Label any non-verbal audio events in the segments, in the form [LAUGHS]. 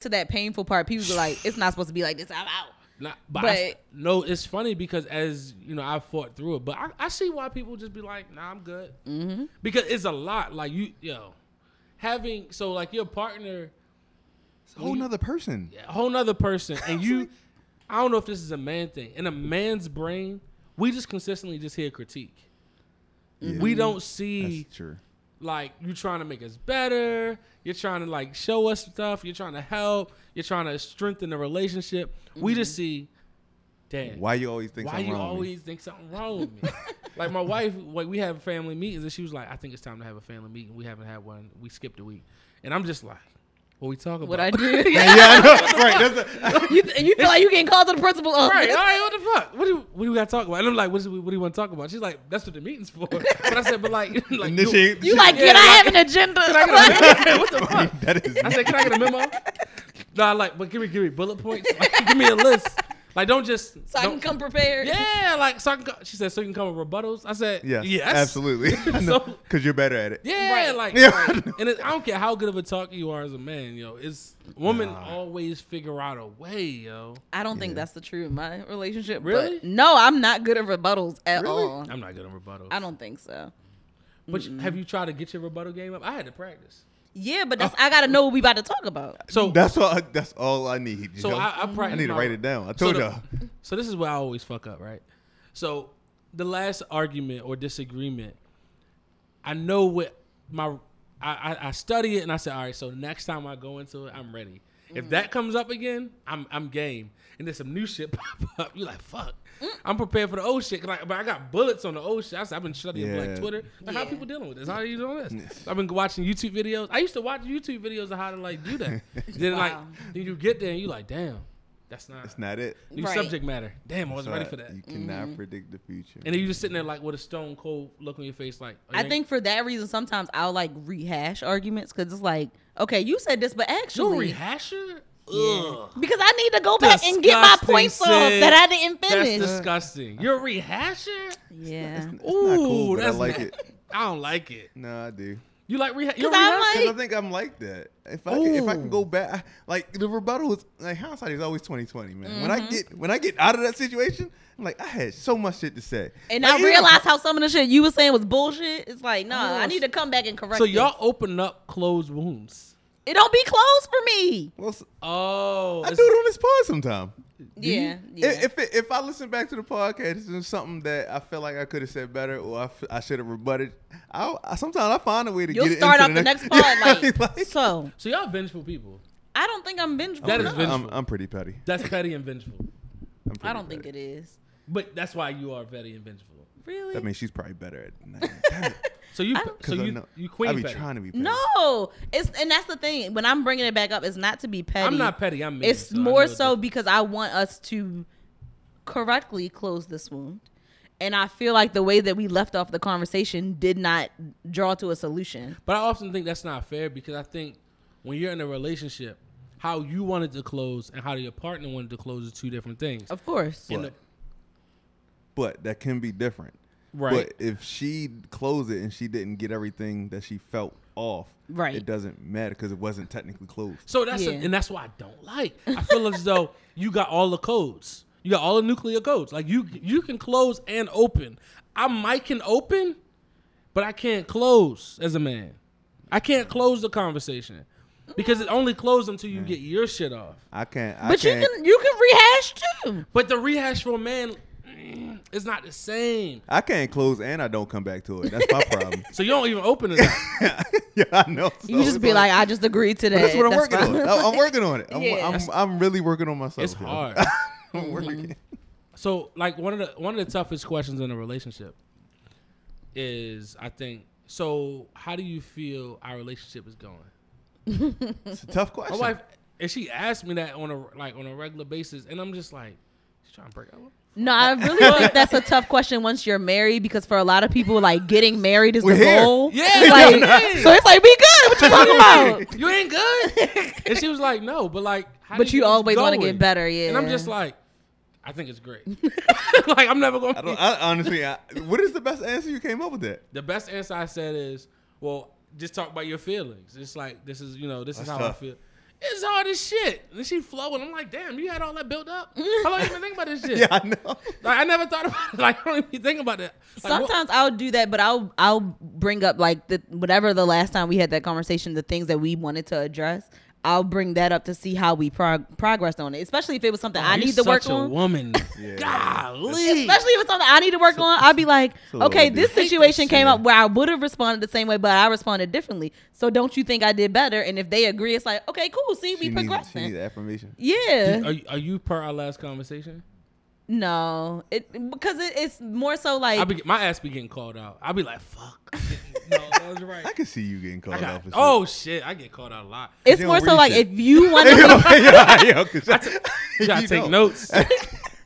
to that painful part, people be like, it's not supposed to be like this. I'm out. Not, but, But- I, no, it's funny because as you know, I fought through it. But I, I see why people just be like, "Nah, I'm good," mm-hmm. because it's a lot. Like you, yo, having so like your partner, It's a whole nother person. a whole nother person, and you. [LAUGHS] I don't know if this is a man thing. In a man's brain, we just consistently just hear critique. We don't see That's true. Like you're trying to make us better. You're trying to like show us stuff. You're trying to help. You're trying to strengthen the relationship. We mm-hmm. just see, damn. Why you always think Why something you wrong with me? always think something wrong with me? [LAUGHS] like my wife, like we have family meetings, and she was like, "I think it's time to have a family meeting. We haven't had one. We skipped a week." And I'm just like, "What we talking about What? I [LAUGHS] do. yeah, I know. [LAUGHS] right. That's a, [LAUGHS] you, you feel like you getting called to the principal. Oh, Right, all right, what the fuck? What do, you, what do we got to talk about? And I'm like, what do, what do you want to talk about? She's like, that's what the meeting's for. But I said, but like, like you- she, You she- like, Yeah, can I like- have an agenda? Can I get a memo? what the fuck? that is I said, can I get a memo? No, Nah, like, but give me, give me bullet points. Like, give me a list. Like, don't just. so I can come prepared. Yeah, like, so I can. Co- she said, so you can come with rebuttals. I said, yes, yes, absolutely. [LAUGHS] Because So- you're better at it. Yeah, Right. like, Yeah. like, and it, I don't care how good of a talker you are as a man, yo. It's women always figure out a way, yo. I don't think that's the truth in my relationship. Really? But no, I'm not good at rebuttals at Really? all. I'm not good on rebuttals. I don't think so. But have you tried to get your rebuttal game up? I had to practice. Yeah, but that's uh, I gotta know what we about to talk about. So That's all. That's all I need. you So know? I, I mm-hmm. practice. I need to my- write it down. I so told the- y'all. So this is where I always fuck up, right? So the last argument or disagreement, I know what my I, I, I study it and I say, all right. So next time I go into it, I'm ready. If mm-hmm. that comes up again, I'm I'm game. And then some new shit [LAUGHS] pop up. You're like fuck. Mm. I'm prepared for the old shit. I, but I got bullets on the old shit. I said, I've been studying Yeah. like Twitter. Like, How Yeah. people dealing with this? How are you doing this? [LAUGHS] I've been watching YouTube videos. I used to watch YouTube videos of how to like do that. [LAUGHS] then like then you get there and you like, damn, that's not That's not it. New Right. subject matter. Damn, I wasn't ready for that. You cannot mm-hmm. predict the future. And then you just sitting there like with a stone cold look on your face, like oh, you I think for that reason, sometimes I'll like rehash arguments because it's like, okay, you said this, but actually, you a actually, rehasher. Yeah. Ugh. because I need to go back and get my Disgusting, points off that I didn't finish. That's finish. disgusting. You're a rehasher. yeah, It's not Ooh, cool, but I that's like not- it. I don't like it. No, I do. You like rehash? You're a I'm rehasher? like- Cause I think I'm like that. If I can, if I can go back, like the rebuttal is like hindsight is always 2020, man. When I Mm-hmm. get when I get out of that situation, I'm like I had so much shit to say, and Like, I realized how some of the shit you were saying was bullshit. It's like, nah, Oh, I need to come back and correct. so this. y'all open up closed wounds. it don't be closed for me. Well, s- Oh, I do it on this pod sometime. Yeah, yeah. If if, it, if I listen back to the podcast and it's something that I feel like I could have said better or I, f- I should have rebutted, I, I sometimes I find a way to You'll get it start into off the next part Yeah, [LAUGHS] like, so. so y'all vengeful people. I don't think I'm vengeful. That is enough. vengeful. I'm, I'm pretty petty. That's petty and vengeful. I'm I don't think it is. But that's why you are petty and vengeful. Really? That means she's probably better at. Nah, [LAUGHS] damn it. So you, I- so 'Cause you, know- you I be petty. trying to be petty. No, it's and that's the thing. When I'm bringing it back up, it's not to be petty. I'm not petty. I'm mean. It's so more so difference. because I want us to correctly close this wound, and I feel like the way that we left off the conversation did not draw to a solution. But I often think that's not fair because I think when you're in a relationship, how you wanted to close and how your partner wanted to close are two different things. Of course, But, the- but that can be different. Right. But if she closed it and she didn't get everything that she felt off, Right. it doesn't matter because it wasn't technically closed. So that's a- and that's why I don't like. I feel as though you got all the codes. You got all the nuclear codes. Like you you can close and open. I might can open, but I can't close as a man. I can't close the conversation because it only closed until you get your shit off. I can't. I but you can't. can you can rehash too. But the rehash for a man mm, is not the same. I can't close and I don't come back to it. That's my problem. [LAUGHS] So you don't even open it. Up. [LAUGHS] yeah, I know. You just it's be like, I just agreed to that. But that's what I'm That's working fine. on. I'm, I'm working on it. I'm, Yeah. I'm, I'm really working on myself. It's yo. hard. [LAUGHS] I'm working. So like one of the one of the toughest questions in a relationship is I think so how do you feel our relationship is going? It's a tough question. My wife and she asked me that on a like on a regular basis and I'm just like she's trying to break up. With me?" No, I really [LAUGHS] think that's a tough question once you're married because for a lot of people, like getting married is We're the here. goal. Yeah, like, yeah. so it's like be good. What you talking about? You ain't good? and she was like, "No, but like how But do you get this always wanna going?" get better, yeah. And I'm just like I think it's great. [LAUGHS] like I'm never going I to don't. I, honestly, I, what is the best answer you came up with that? The best answer I said is, well, just talk about your feelings. It's like this is, you know, this is That's how tough. I feel. It's hard as shit. And she flowing. I'm like, damn, you had all that built up. [LAUGHS] How long you been thinking about this shit? Yeah, I know. Like, I never thought about it. [LAUGHS] Like, I don't even think about that. Like, what- Sometimes I'll do that, but I'll I'll bring up like the whatever the last time we had that conversation, the things that we wanted to address. I'll bring that up to see how we prog- progressed on it, especially if it was something oh, I Oh, you need to work such a on. woman. [LAUGHS] Yeah. Golly. Especially if it's something I need to work on, I'll be like, okay, this situation that came shit. up where I would have responded the same way, but I responded differently. So don't you think I did better? And if they agree, it's like, okay, cool. See, we She needs, she needs affirmation. yeah. Are, you- are you per our last conversation? No, it because it, it's more so like I be my ass be getting called out. I'll be like, fuck. [LAUGHS] no, that was right. I can see you getting called got- out for shit. oh shit, I get called out a lot. it's you more so like reset. if you [LAUGHS] want to. [LAUGHS] yeah, yo, 'cause I- You gotta you take don't. notes.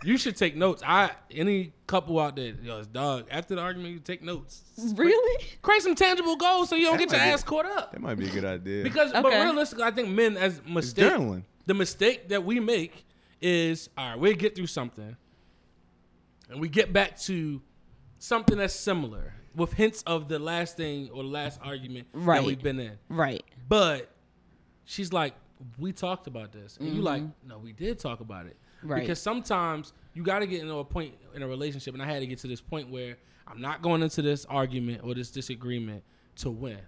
you should take notes. I any couple out there, yo, it's dog. After the argument, you take notes. really? Create some tangible goals so you don't That get your might be- ass caught up. That might be a good idea. Because, but realistically, I think men as mistake, the mistake that we make is all right. We get through something, and we get back to something that's similar with hints of the last thing or the last argument Right. that we've been in. Right. But she's like, we talked about this, and you're like, no, we did talk about it. Mm-hmm. Right. Because sometimes you got to get into a point in a relationship, and I had to get to this point where I'm not going into this argument or this disagreement to win.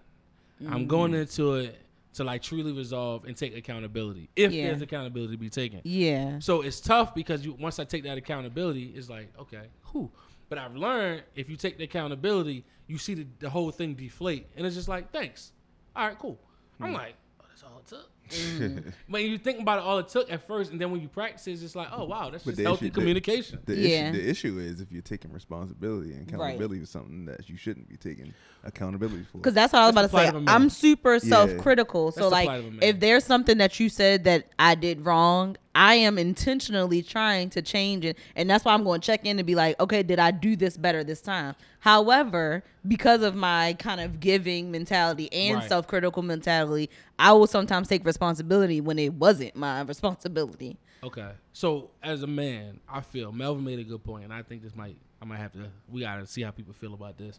Mm-hmm. I'm going into it to like truly resolve and take accountability if Yeah. there's accountability to be taken. Yeah. So it's tough because you once I take that accountability, it's like okay, who. But I've learned if you take the accountability, you see the, the whole thing deflate, and it's just like thanks. All right, cool. I'm hmm. like, oh, that's all it took. [LAUGHS] Mm-hmm. But you think about it, all it took at first, and then when you practice, it's just like, oh wow, that's But just the healthy issue- communication. The Yeah. issue, the issue is if you're taking responsibility and accountability for something that you shouldn't be taking accountability for. Because that's what I was That's about to say. of a man. I'm super self-critical. That's So the like, plight of a man. if there's something that you said that I did wrong, I am intentionally trying to change it, and that's why I'm going to check in and be like, okay, did I do this better this time? However, because of my kind of giving mentality and Right. self-critical mentality, I will sometimes take responsibility when it wasn't my responsibility. Okay. So as a man, I feel Melvin made a good point, and I think this might I might have to we gotta see how people feel about this.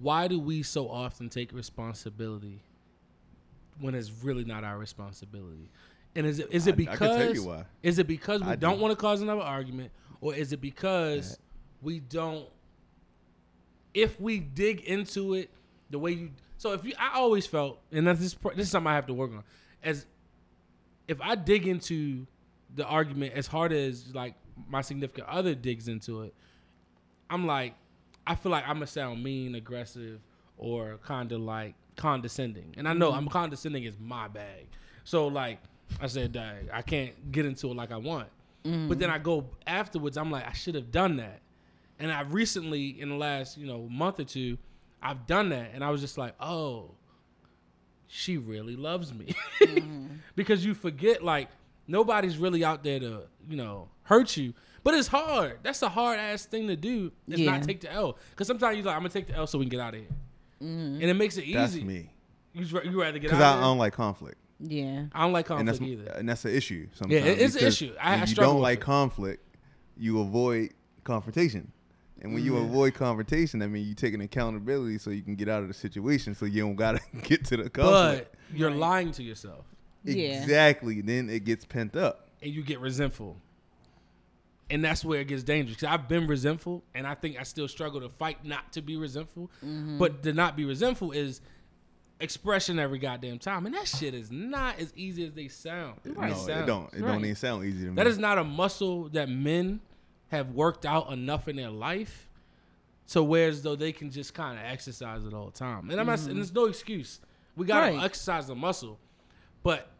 Why do we so often take responsibility when it's really not our responsibility? And is it is it I- I because can tell you why. is it because we I don't do. want to cause another argument, or is it because we don't? If we dig into it the way you, so if you, I always felt, and that's this this is something I have to work on, as if I dig into the argument as hard as like my significant other digs into it, I'm like, I feel like I'm gonna sound mean, aggressive, or kind of like condescending. And I know mm-hmm. I'm condescending is my bag. So like I said, "Dang, I can't get into it like I want. Mm-hmm. But then I go afterwards. I'm like, I should have done that. And I recently, in the last you know month or two, I've done that, and I was just like, oh, she really loves me, mm-hmm. [LAUGHS] because you forget like nobody's really out there to you know hurt you. But it's hard. That's a hard ass thing to do. Is Yeah. not take the L. Because sometimes you're like, I'm gonna take the L so we can get out of here, mm-hmm. and it makes it easy. That's me. You you rather get Because out. I of here? don't like conflict. Yeah, I don't like and conflict that's either. and that's an issue. Sometimes it is an issue. I- when I you don't with like it. conflict, you avoid confrontation. And when you mm-hmm. avoid confrontation, that means you taking accountability so you can get out of the situation, so you don't gotta [LAUGHS] get to the conflict. But you're lying to yourself, Yeah. Exactly. Then it gets pent up. and you get resentful. And that's where it gets dangerous. 'Cause I've been resentful, and I think I still struggle to fight not to be resentful. Mm-hmm. But to not be resentful is expression every goddamn time, and that shit is not as easy as they sound. No, It it don't. It Right. don't even sound easy to me. That is not a muscle that men have worked out enough in their life to where as though they can just kind of exercise it all the time. And I'm not, and there's no excuse. We gotta Right. exercise the muscle, but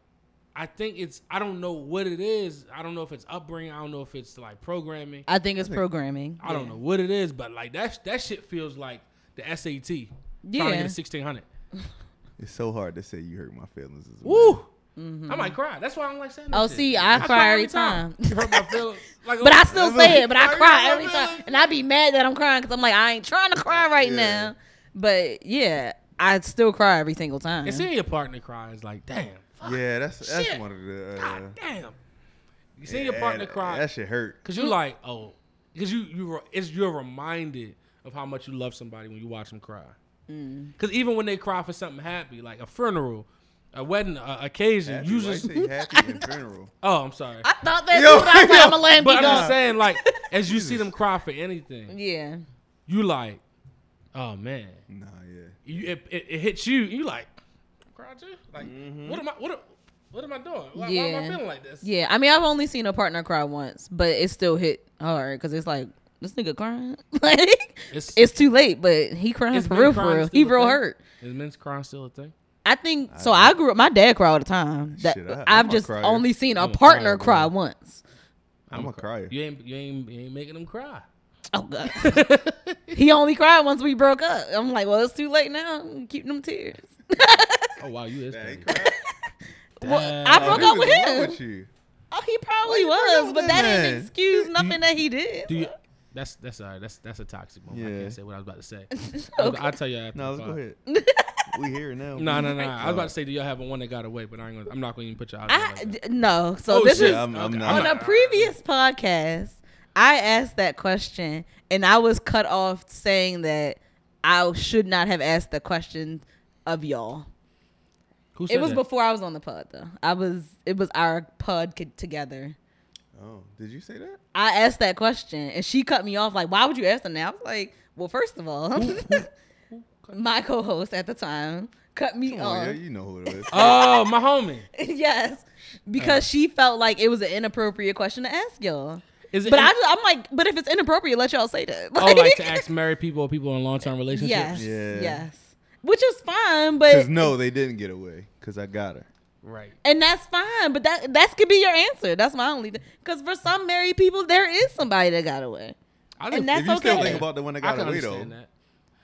I think it's I don't know what it is. I don't know if it's upbringing. I don't know if it's like programming. I think it's programming. I don't know what it is, but like that that shit feels like the SAT. Yeah, Trying to Yeah. get a sixteen hundred. [LAUGHS] It's so hard to say you hurt my feelings. As a man. Woo! I might cry. That's why I don't like saying that. Oh, shit. see, I cry every [LAUGHS] You hurt my feelings. Like, But I still say it, but I cry every time. saying? And I be mad that I'm crying because I'm like, I ain't trying to cry right Yeah. now. But yeah, I still cry every single time. And seeing your partner cry is like, damn. Fuck, Yeah, that's that's Shit. one of the. Uh, God damn. You seeing your partner yeah, cry That shit hurt. because you're like, oh, because you you it's you're reminded of how much you love somebody when you watch them cry. Mm. Because even when they cry for something happy, like a funeral, a wedding uh, occasion. Happy, you just say happy [LAUGHS] and funeral. oh, I'm sorry. I thought that. Yo, Yo, I was like, I'm gonna let him But keep I'm just saying, like, [LAUGHS] as you see them cry for anything, Yeah. you like, oh man, Nah, yeah. you, it, it, it hits you. You like, cried you? Like, Mm-hmm. what am I? What? am- What am I doing? Why, why am I feeling like this? Yeah. I mean, I've only seen a partner cry once, but it still hit hard because it's like this nigga crying. [LAUGHS] like It's, it's too late, but he crying for real. crying For real, he a real thing? hurt. is men's crying still a thing? I think so. I grew up. My dad cried all the time. That Shit, I- I'm I've just only seen a I'm a partner crier, cry bro. once. I'm a crier. You ain't, you ain't, you ain't making them cry. Oh god. [LAUGHS] he only cried once we broke up. I'm like, well, it's too late now. Keep them tears. [LAUGHS] Oh wow, you is That petty. [LAUGHS] Well, I Damn. broke He up was with him. with you. Oh, he probably you was, but that that didn't excuse nothing that he did. Do you? That's that's all right. That's that's a toxic moment. I Yeah. can't say what I was about to say. [LAUGHS] I'll, I'll tell you after. No, the let's go ahead. [LAUGHS] we here now. No, no, no. I was about to say, do y'all have a one that got away? But I ain't gonna, I'm not going to even put you out there. I like no. So Oh, this shit. is I'm- I'm Okay. not. on not- a previous podcast. I asked that question, and I was cut off saying that I should not have asked the question of y'all. Who said It was that? before I was on the pod, though. I was. It was our pod co- together. Oh, did you say that? I asked that question, and she cut me off. Like, why would you ask them now? I was like, well, first of all, [LAUGHS] my co-host at the time cut me Come off. on, yeah, you know who it is. [LAUGHS] Oh, my homie. [LAUGHS] yes, because she felt like it was an inappropriate question to ask y'all. Is it? But in- I just, I'm like, but if it's inappropriate, let y'all say that. oh, like to ask married people or people in long term relationships. yes, Yeah. yes, which is fine, but. Because no, they didn't get away. Because I got her. Right. and that's fine. But that that could be your answer. That's my only. Because for some married people, there is somebody that got away. I And that's if you still think about the one that I got can away though. that.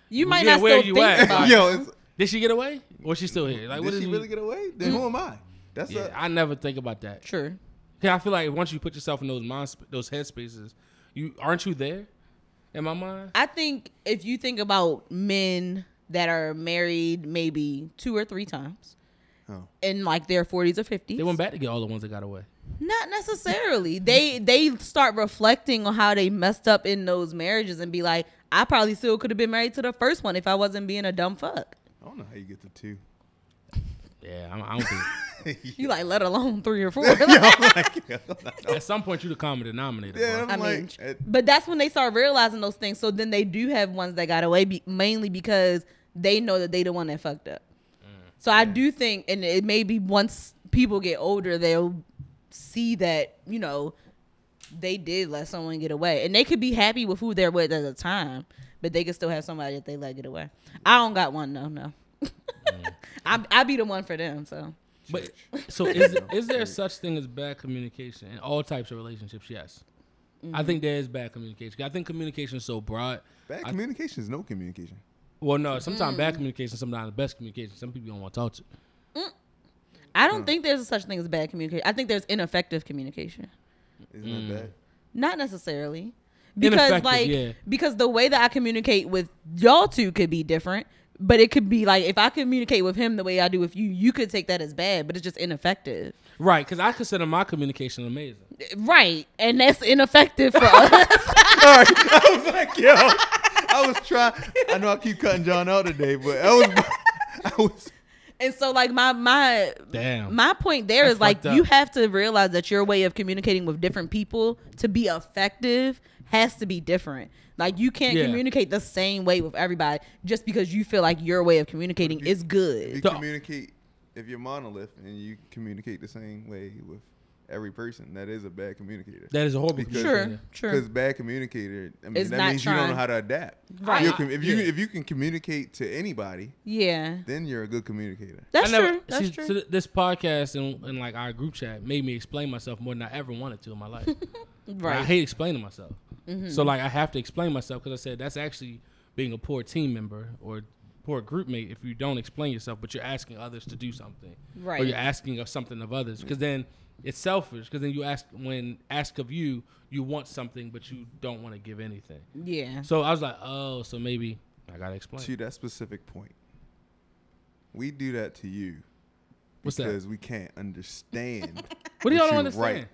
You might Yeah, not where still you think at? about Yo, it. Did she get away? Or she still here? Like, what did is she really get away? Then who am I? That's Yeah, a, I never think about that. True. Cause I feel like once you put yourself in those mind, sp- those headspaces, you aren't you there? In my mind, I think if you think about men that are married maybe two or three times Oh. in like their 40s or 50s. they went back to get all the ones that got away. Not necessarily. [LAUGHS] they they start reflecting on how they messed up in those marriages and be like, I probably still could have been married to the first one if I wasn't being a dumb fuck. I don't know how you get to two. Yeah, I, I don't think. [LAUGHS] You like, let alone three or four. [LAUGHS] Yo, I'm like, [LAUGHS] yo, At some point, you the common denominator. yeah. I'm I mean, like, eh, but that's when they start realizing those things. So then they do have ones that got away, be, mainly because they know that they the one that fucked up. So I do think, and it may be once people get older, they'll see that you know they did let someone get away, and they could be happy with who they're with at the time, but they could still have somebody that they let get away. I don't got one, no, no. I I be the one for them. So But so is [LAUGHS] is there such thing as bad communication in all types of relationships? Yes, I mm-hmm. think there is bad communication. I think communication is so broad. bad I- communication is no communication. Well, no, sometimes bad mm. communication, sometimes the best communication. Some people don't want to talk to. Mm. I don't think there's a such thing as bad communication. I think there's ineffective communication. Isn't Mm. that bad? Mm. Not necessarily. Because like yeah. because the way that I communicate with y'all two could be different. But it could be like if I communicate with him the way I do with you, you could take that as bad, but it's just ineffective. Right, because I consider my communication amazing. Right. And that's ineffective for [LAUGHS] us. All right, I was like, yo, I was trying. I know I keep cutting John out today, but I was, I [LAUGHS] was. and so like my my Damn. my point there That's is like up. you have to realize that your way of communicating with different people to be effective has to be different. Like you can't Yeah. communicate the same way with everybody just because you feel like your way of communicating is You good. So- communicate if you're monolith and you communicate the same way with every person. That is a bad communicator. That is a horrible Because- Sure, sure. Because bad communicator, I mean, It's that not means you don't know how to adapt. Right. You're if you Yeah. if you can communicate to anybody, Yeah. then you're a good communicator. That's never, true. That's see, true. so this podcast and, and like our group chat made me explain myself more than I ever wanted to in my life. [LAUGHS] Like, I. Hate explaining myself. Mm-hmm. So like I have to explain myself because I said that's actually being a poor team member or poor group mate if you don't explain yourself, but you're asking others to do something, right? or you're asking of something of others. Because then it's selfish. Because then you ask when ask of you, you want something, but you don't want to give anything. yeah. So I was like, oh, so maybe I gotta explain. To that specific point, we do that to you What's that? because we can't understand. [LAUGHS] What do y'all what don't understand? write.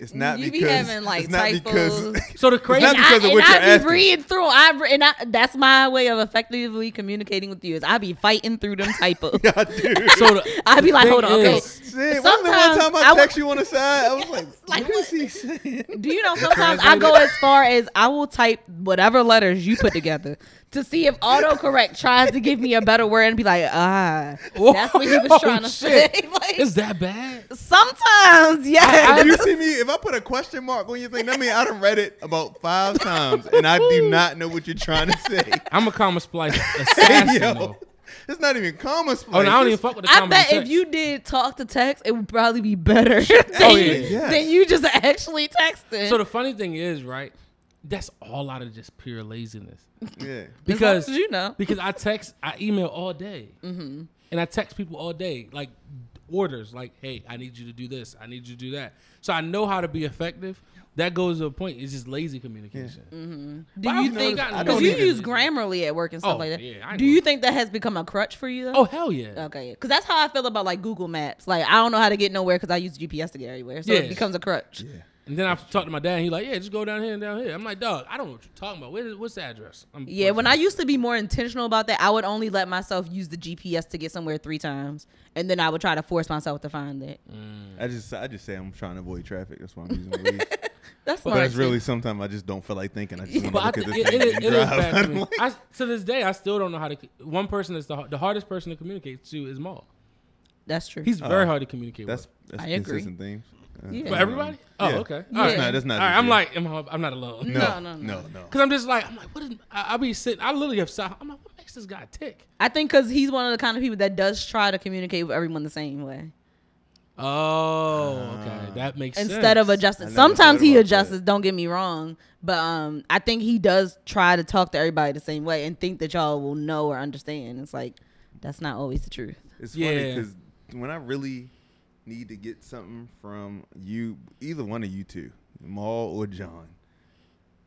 It's not You be because having, like, it's not because. [LAUGHS] So the crazy, not because I, of what and you're I be asking. reading through. I re- and I, that's my way of effectively communicating with you. Is I be fighting through them typos. [LAUGHS] I do. [LAUGHS] so the, I be like, hold on, okay. is- Shit, wasn't the one Sometimes time I, I text you on the side? I was like, Like, what is he saying? Do you know sometimes I go as far as I will type whatever letters you put together to see if autocorrect tries to give me a better word and be like, ah, that's what he was [LAUGHS] Oh, trying to shit. say. [LAUGHS] [LAUGHS] like, is that bad? sometimes, yeah. If you see me, if I put a question mark on your thing, that means I done read it about five times and I do not know what you're trying to say. I'm a comma splice assassin. Yo, though. it's not even comma Oh, splice. no, I don't even fuck with the I comma bet text. if you did talk to text, it would probably be better Oh, than, yeah. Yes. than you just actually texting. So the funny thing is, right? That's all out of just pure laziness. Yeah. Because as you know. because I text, I email all day, Mm-hmm. and I text people all day, like orders, like, "Hey, I need you to do this. I need you to do that." So I know how to be effective. That goes to a point. It's just lazy communication. Mm-hmm. Do But you think because you even- use Grammarly at work and stuff Oh, like that? yeah, do you think that has become a crutch for you? Though? Oh hell yeah! Okay, because that's how I feel about like Google Maps. Like I don't know how to get nowhere because I use GPS to get everywhere, so Yeah. it becomes a crutch. Yeah. And then I talked to my dad, and he's like, "Yeah, just go down here and down here." I'm like, "Dog, I don't know what you're talking about. Where, what's the address?" I'm Yeah, when I used to be more intentional about that, I would only let myself use the GPS to get somewhere three times, and then I would try to force myself to find it. Mm. I just I just say I'm trying to avoid traffic. That's why I'm using Waze. [LAUGHS] That's but smart. that's really sometimes I just don't feel like thinking. I just want to But I look think at this it, thing is, and it is drive. bad for I'm [LAUGHS] me. like, I, to this day, I still don't know how to. One person is the the hardest person to communicate to is Maul. That's true. He's uh, very Oh, hard to communicate That's with. that's I agree. themes. Yeah. For everybody? Oh, Yeah. okay. Yeah. All That's right. not that's not. All right, I'm like, I'm, I'm not alone. no, No, no, no, no, no. no. Because I'm just like, I'm like, what is, I, I be sitting, I literally have, sat- I'm like, what makes this guy tick? I think because he's one of the kind of people that does try to communicate with everyone the same way Oh, okay. That makes sense. instead of adjusting. Sometimes he adjusts. that. Don't get me wrong, but um, I think he does try to talk to everybody the same way and think that y'all will know or understand. It's like that's not always the truth. It's funny Yeah. because when I really need to get something from you, either one of you two, Maul or John,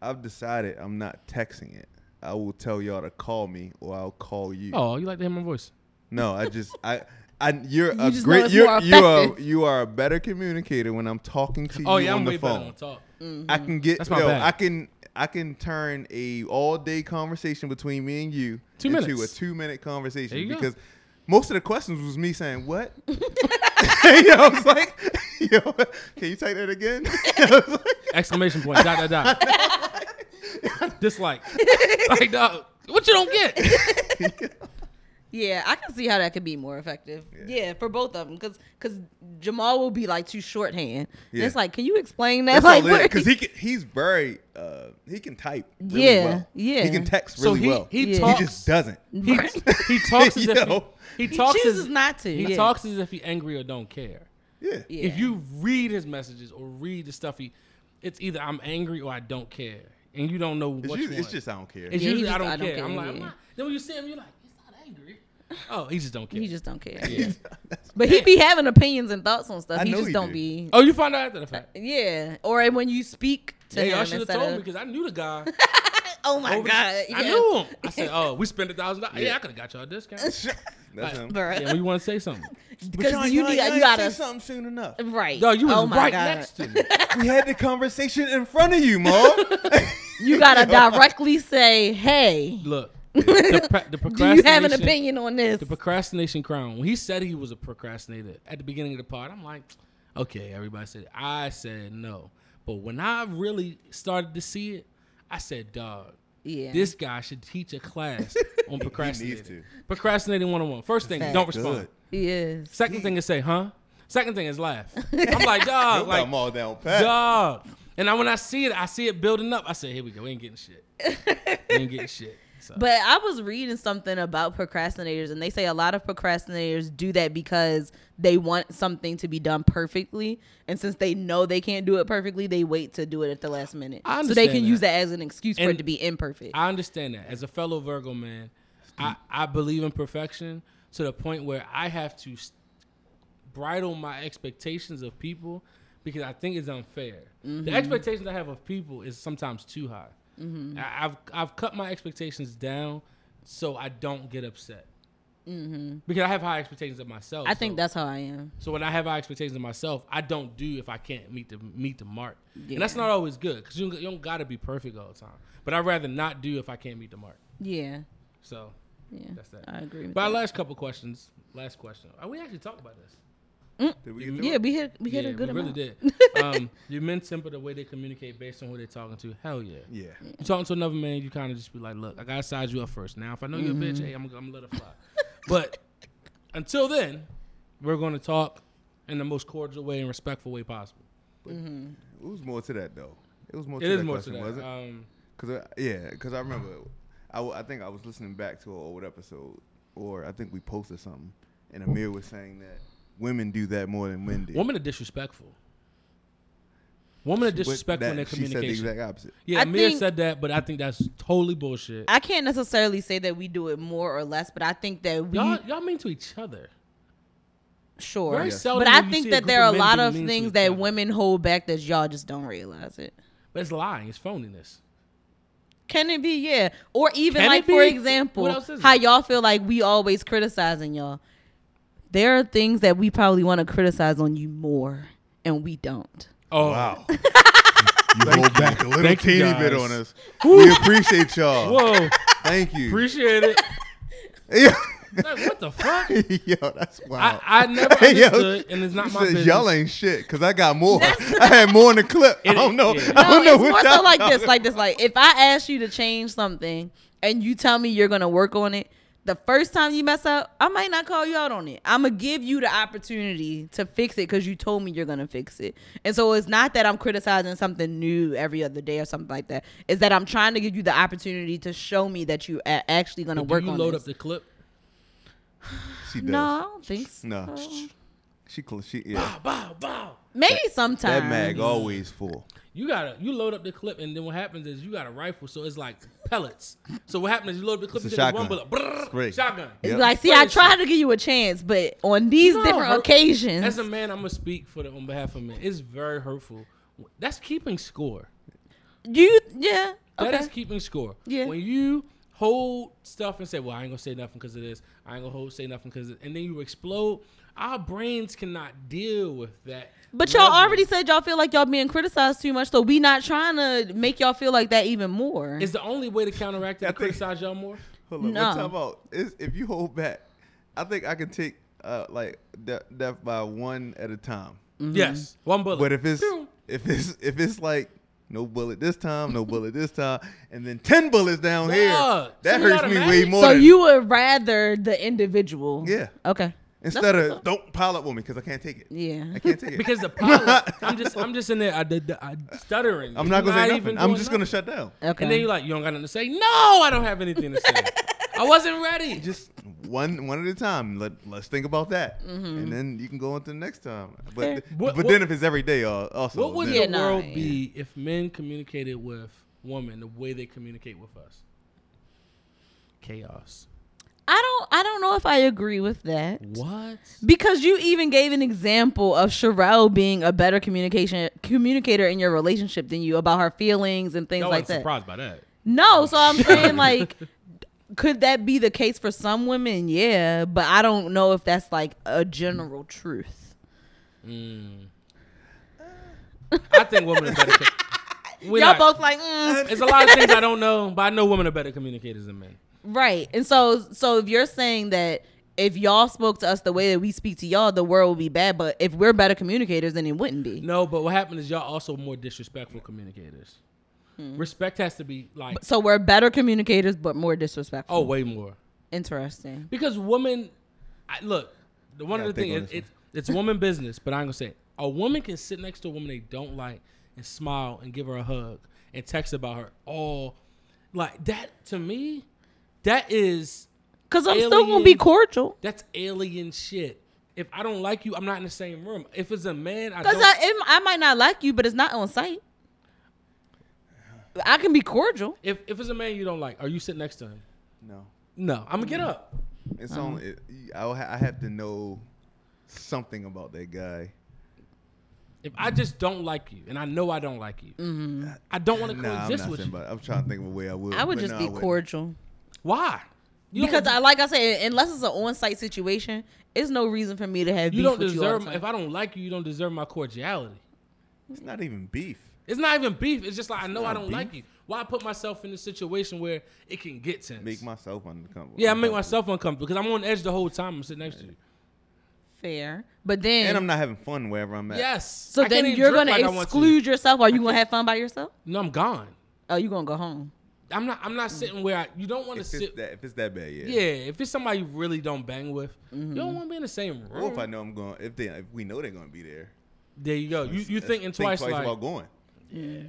I've decided I'm not texting it. I will tell y'all to call me, or I'll call you. Oh, you like to hear my voice? No, I just I. I, you're [LAUGHS] You a great. You're, you are you are a better communicator when I'm talking to Oh, you yeah, on I'm the way phone. better on talk. I can get That's my yo. I can I can turn a all day conversation between me and you Two into minutes. a two minute conversation because go. Most of the questions was me saying what. [LAUGHS] yo, I was like, [LAUGHS] yo, can you take that again? [LAUGHS] Like, Exclamation point, dot, dot, dot. Dislike. like, dog, what you don't get? Yeah, I can see how that could be more effective. Yeah, for both of them, because because Jamal will be like too shorthand. And Yeah. It's like, can you explain that? That's like, because he can, he's very uh, he can type really Yeah, well. yeah. he can text So really he, well. he Yeah. he just doesn't. [LAUGHS] he, he talks as [LAUGHS] if Yo. he, he he talks chooses as, not to. he yeah. talks as if he's angry or don't care. Yeah. Yeah. If you read his messages or read the stuff he, it's either I'm angry or I don't care, and you don't know It's, what usually, you it's just I don't care. It's Yeah, he usually I don't, I don't care. care, I'm like, yeah. I'm not. Then when you see him, you're like, he's not angry. Oh, he just don't care. He just don't care. Yeah. [LAUGHS] But he be having opinions and thoughts on stuff. I he know just he don't do. be. oh, you find out after the fact. Yeah, or when you speak to Yeah, y'all him should have instead told me of. because I knew the guy. [LAUGHS] Oh my Over- god! I yeah. knew him. I said, [LAUGHS] "Oh, we spent a thousand dollars. Yeah, I could have got y'all a discount." That's Like, him. Bruh. yeah, we want to say something, because John, you, y'all- need, y'all you ain't gotta say something soon enough. right. yo, you was oh my right God. next to me. we had the conversation in front of you, Maul. You gotta directly say, "Hey, Look, the, [LAUGHS] pre- the do you have an opinion on this?" The procrastination crown. When he said he was a procrastinator at the beginning of the pod, I'm like, okay, everybody said it. I said no, but when I really started to see it, I said, dog. Yeah. This guy should teach a class [LAUGHS] on procrastinating. to. Procrastinating 101. First thing, Fact. don't respond. Good. He is. Second thing is say, huh? Second thing is laugh. [LAUGHS] I'm like, dog, Yo, got like, 'em all down pat. dog. And I, when I see it, I see it building up. I say, here we go. We ain't getting shit. we ain't getting shit. So. But I was reading something about procrastinators, and they say a lot of procrastinators do that because they want something to be done perfectly, and since they know they can't do it perfectly, they wait to do it at the last minute, so they can that. use that as an excuse for it to be imperfect. I understand that. As a fellow Virgo man, I, mm. I believe in perfection to the point where I have to bridle my expectations of people because I think it's unfair. The mm-hmm. expectations I have of people is sometimes too high. I, I've I've cut my expectations down so I don't get upset. because I have high expectations of myself. Mm-hmm. I think that's how I am. So when I have high expectations of myself, I don't do if I can't meet the meet the mark, and that's not always good because you, don't- you don't got to be perfect all the time. But I'd rather not do if I can't meet the mark. Yeah. So Yeah. That's that. I agree with but our that. last couple questions, last question. Oh, we actually talked about this. Did we get Yeah, it? we hit we hit yeah, a good we amount. really did. [LAUGHS] um, you men temper the way they communicate based on who they're talking to. Hell yeah. Yeah. You talking to another man, you kind of just be like, "Look, I gotta size you up first. Now, if I know you're a Mm-hmm. bitch, hey, I'm, I'm gonna let it fly." but until then, we're gonna talk in the most cordial way and respectful way possible. Mm-hmm. It was more to that though. It was more. It to is that more question, to was that. it? Um, Cause I, yeah, cause I remember, I, I think I was listening back to an old episode, or I think we posted something, and Amir was saying that women do that more than men do. women are disrespectful. Women are But disrespectful in their that- She said the exact opposite. Yeah, I Amir think- said that, but I think that's totally bullshit. I can't necessarily say that we do it more or less, but I think that we y'all, y'all mean to each other. sure. Very Yes. But I think that there are a lot of things that other. women hold back that y'all just don't realize it. But it's lying. It's phoniness. Can it be? Yeah. Or even Can like for example, What else is how y'all feel like we always criticizing y'all. There are things that we probably want to criticize on you more, and we don't. Oh, Wow. [LAUGHS] you hold back a little Thank you, teeny bit guys. on us. We appreciate y'all. Whoa, Thank you. appreciate it. [LAUGHS] Yeah. Like, what the fuck? [LAUGHS] Yo, that's I, wild. I never Yo, understood, and it's not my said, business. Y'all ain't shit because I got more. I had more in the clip. I don't know. yeah. I don't know it's what more so y'all like this, like this. Like if I ask you to change something and you tell me you're gonna work on it, the first time you mess up, I might not call you out on it. I'm gonna give you the opportunity to fix it because you told me you're gonna fix it. And so it's not that I'm criticizing something new every other day or something like that. It's that I'm trying to give you the opportunity to show me that you are actually gonna Do work you on load this. up the clip? [SIGHS] She does. no, I don't think so. No. She, cl- she, yeah. Bow, bow, bow. Maybe sometimes. That mag always full. You gotta you load up the clip, and then what happens is you got a rifle, so it's like pellets. So what happens is you load up the clip, It's you a take one shotgun. bullet, brrr, Spray. shotgun. It's Yep. like, see, I tried shit. to give you a chance, but on these No, different hurt- occasions, As a man, I'm gonna speak for the on behalf of men. It's very hurtful. That's keeping score. you, yeah, That is keeping score. Yeah. When you hold stuff and say, "Well, I ain't gonna say nothing because of this. I ain't gonna hold say nothing because," and then you explode. Our brains cannot deal with that. But y'all level. already said y'all feel like y'all being criticized too much, so we not trying to make y'all feel like that even more. Is the only way to counteract it I to think- criticize y'all more? Hold on. No. What time about? Is if you hold back, I think I can take uh like death, death by one at a time. Yes, one bullet. But if it's Pew. if it's if it's like no bullet this time, no bullet this time, and then ten bullets down here, Dog, that semi hurts me way automatic? more. so than, you would rather the individual? Yeah. Okay. Instead That's of don't pile up with me because I can't take it. Yeah. I can't take [LAUGHS] it because the pilot, [LAUGHS] I'm just I'm just in there, I, did I, stuttering. I'm not gonna say nothing. even I'm doing just gonna nothing. shut down. Okay. And then you're like, you don't got nothing to say. No, I don't have anything to say. I wasn't ready. [LAUGHS] Just one one at a time. Let let's think about that, Mm-hmm. and then you can go on to the next time. Fair. But What- but what- then if it's every day, uh, also What would then- Yeah, the nah, world yeah. be if men communicated with women the way they communicate with us? Chaos. I don't. I don't know if I agree with that. What? Because you even gave an example of Sherelle being a better communication communicator in your relationship than you about her feelings and things I like wasn't that. surprised by that. No, so I'm saying like could that be the case for some women? Yeah, but I don't know if that's like a general truth. Mm. I think women are better. [LAUGHS] Y'all not- both like mm. There's a lot of things I don't know, but I know women are better communicators than men. Right. And so so if you're saying that if y'all spoke to us the way that we speak to y'all, the world would be bad. But if we're better communicators, then it wouldn't be. No, but what happened is y'all also more disrespectful communicators. Hmm. Respect has to be like So we're better communicators, but more disrespectful. oh way more interesting. because women. I, look, the one Gotta of the things on it's, it's it's woman [LAUGHS] business, but I'm gonna say it. a woman can sit next to a woman they don't like and smile and give her a hug and text about her all like that to me. That is Because I'm still gonna be cordial. that's alien shit. If I don't like you, I'm not in the same room. If it's a man, I Because. I, it- I might not like you, but it's not on site. I can be cordial. if if it's a man you don't like, are you sitting next to him? no. No, I'm gonna get up. It's Uh-huh. only it, I'll ha- I have to know something about that guy. If I just don't like you, and I know I don't like you, I don't want to Nah, I'm coexist not with saying, you. but I'm trying to think of a way I would. I would just no, be cordial. Why? You because I uh, like I said, unless it's an on-site situation, it's no reason for me to have you beef don't with you all deserve. the time. if I don't like you, you don't deserve my cordiality. It's not even beef. It's not even beef. It's just like I know I don't beef. like you. Why put myself in a situation where it can get tense? Make myself uncomfortable. yeah, I make myself uncomfortable because I'm on edge the whole time I'm sitting next to you. Fair, but then And I'm not having fun wherever I'm at. Yes. so I then you're gonna like I to. exclude yourself. Are you gonna have fun by yourself? No, I'm gone. Oh, you gonna go home? I'm not. I'm not sitting where I, you don't want to sit. it's that, if it's that bad, yeah. yeah, if it's somebody you really don't bang with, you don't mm-hmm. want to be in the same room. Or if I know I'm going, if they, if we know they're going to be there, there you go. You you let's thinking think twice, like about going. Yeah.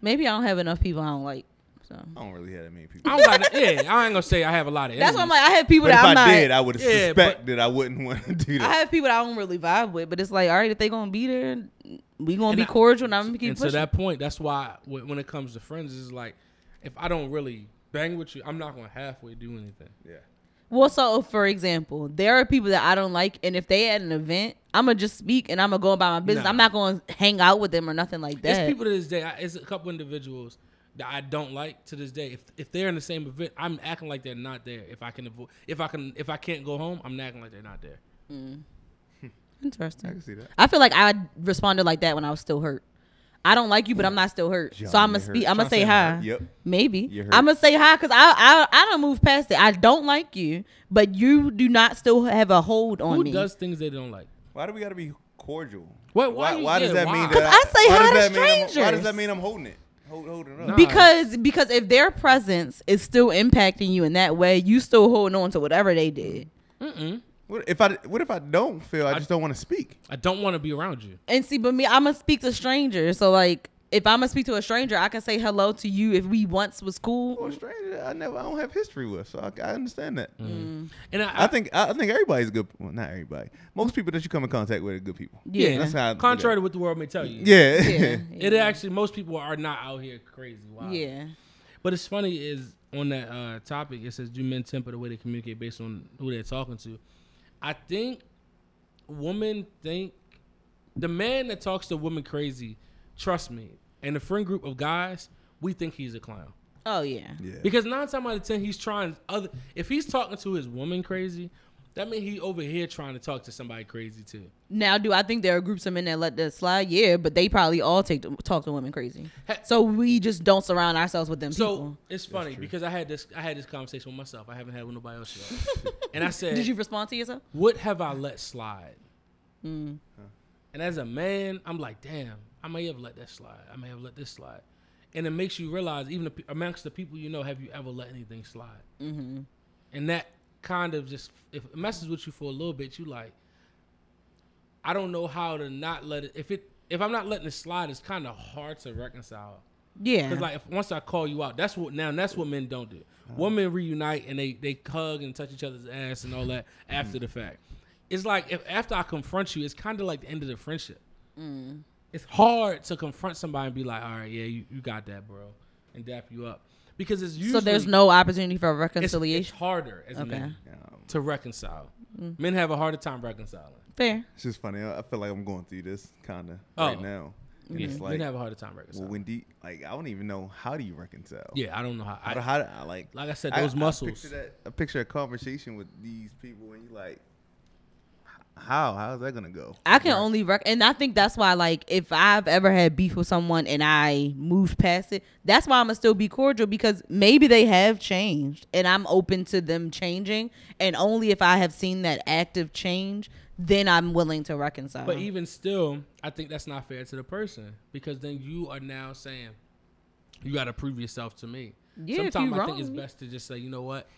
Maybe I don't have enough people I don't like. So I don't really have that many people. I don't got. To, yeah, I ain't gonna say I have a lot of. that's why I'm like, I have people But if that I'm I not. did, I would Yeah, suspect that I wouldn't [LAUGHS] want to do that. I have people that I don't really vibe with, but it's like, all right, if they gonna be there, we gonna And be I- cordial, and I'm gonna keep and to that point, that's why when when it comes to friends, it's like if I don't really bang with you, I'm not gonna halfway do anything. yeah. Well, so for example, there are people that I don't like, and if they at an event, I'm gonna just speak and I'm gonna go about my business. Nah. I'm not gonna hang out with them or nothing like that. There's people to this day. I, it's a couple individuals that I don't like to this day. If if they're in the same event, I'm acting like they're not there. If I can avoid, if I can, if I can't go home, I'm acting like they're not there. I Interesting. I can see that. I feel like I responded like that when I was still hurt. I don't like you, but I'm not still hurt. John, so I'm gonna speak. I'm gonna say say hi. hurt. Yep. Maybe I'm gonna say hi because I I I don't move past it. I don't like you, but you do not still have a hold on Who me. does things they don't like? Why do we got to be cordial? What- why you- does that why? mean? 'Cause That I say hi to strangers. mean Why does that mean I'm holding it? Hold, holding it up. Nah. because because if their presence is still impacting you in that way, you still holding on to whatever they did. Mm-mm. What if I what if I don't feel? I just don't want to speak. I don't want to be around you. And see, but me, I'm gonna speak to strangers. So like, if I'm gonna speak to a stranger, I can say hello to you if we once was cool. Or a stranger I never I don't have history with, so I, I understand that. And I, I think I, I think everybody's good. Well, not everybody. Most people that you come in contact with are good people. Yeah. that's how. Contrary to what the world may tell you. Yeah. [LAUGHS] Yeah, It actually most people are not out here crazy. Wow. yeah. But it's funny is on that uh, topic. It says do men temper the way they communicate based on who they're talking to. I think women think the man that talks to women crazy. Trust me, and the friend group of guys, we think he's a clown. Oh yeah. yeah. Because nine times out of ten, he's trying other. If he's talking to his woman crazy, that means he over here trying to talk to somebody crazy too. Now, do I think there are groups of men that let that slide? Yeah, but they probably all take to, talk to women crazy. So we just don't surround ourselves with them So people. it's funny because I had this. I had this conversation with myself. I haven't had with nobody else yet. [LAUGHS] and I said, Did you respond to yourself? what have I let slide? Mm. And as a man, I'm like, damn, I may have let that slide. I may have let this slide. And it makes you realize, even amongst the people you know, have you ever let anything slide? Mm-hmm. And that kind of just, if it messes with you for a little bit, you like, I don't know how to not let it. If it, if I'm not letting it slide, it's kind of hard to reconcile. Yeah. Because like if, once I call you out, that's what now that's what men don't do. Uh-huh. Women reunite and they they hug and touch each other's ass and all that mm. after the fact. It's like if after I confront you, it's kind of like the end of the friendship. Mm. It's hard to confront somebody and be like, all right, yeah, you, you got that, bro, and dap you up because it's usually so there's no opportunity for it's, it's harder as Okay. men to reconcile. Men have a harder time reconciling. Fair. it's just funny. I I feel like I'm going through this kind of Oh. right now. And Yeah, It's men like, have a harder time reconciling. well, reconciling. when do you, like I don't even know how do you reconcile? yeah, I don't know how. How, do- I, how, do I like like I said, those I muscles. picture, that, I picture a conversation with these people, and you like, how? How's that gonna go? I can only rec, and I think that's why, like, if I've ever had beef with someone and I moved past it, that's why I'm gonna still be cordial because maybe they have changed, and I'm open to them changing, and only if I have seen that active change, then I'm willing to reconcile. But even still, I think that's not fair to the person because then you are now saying you got to prove yourself to me. Yeah, Sometimes you I think it's best to just say, you know what,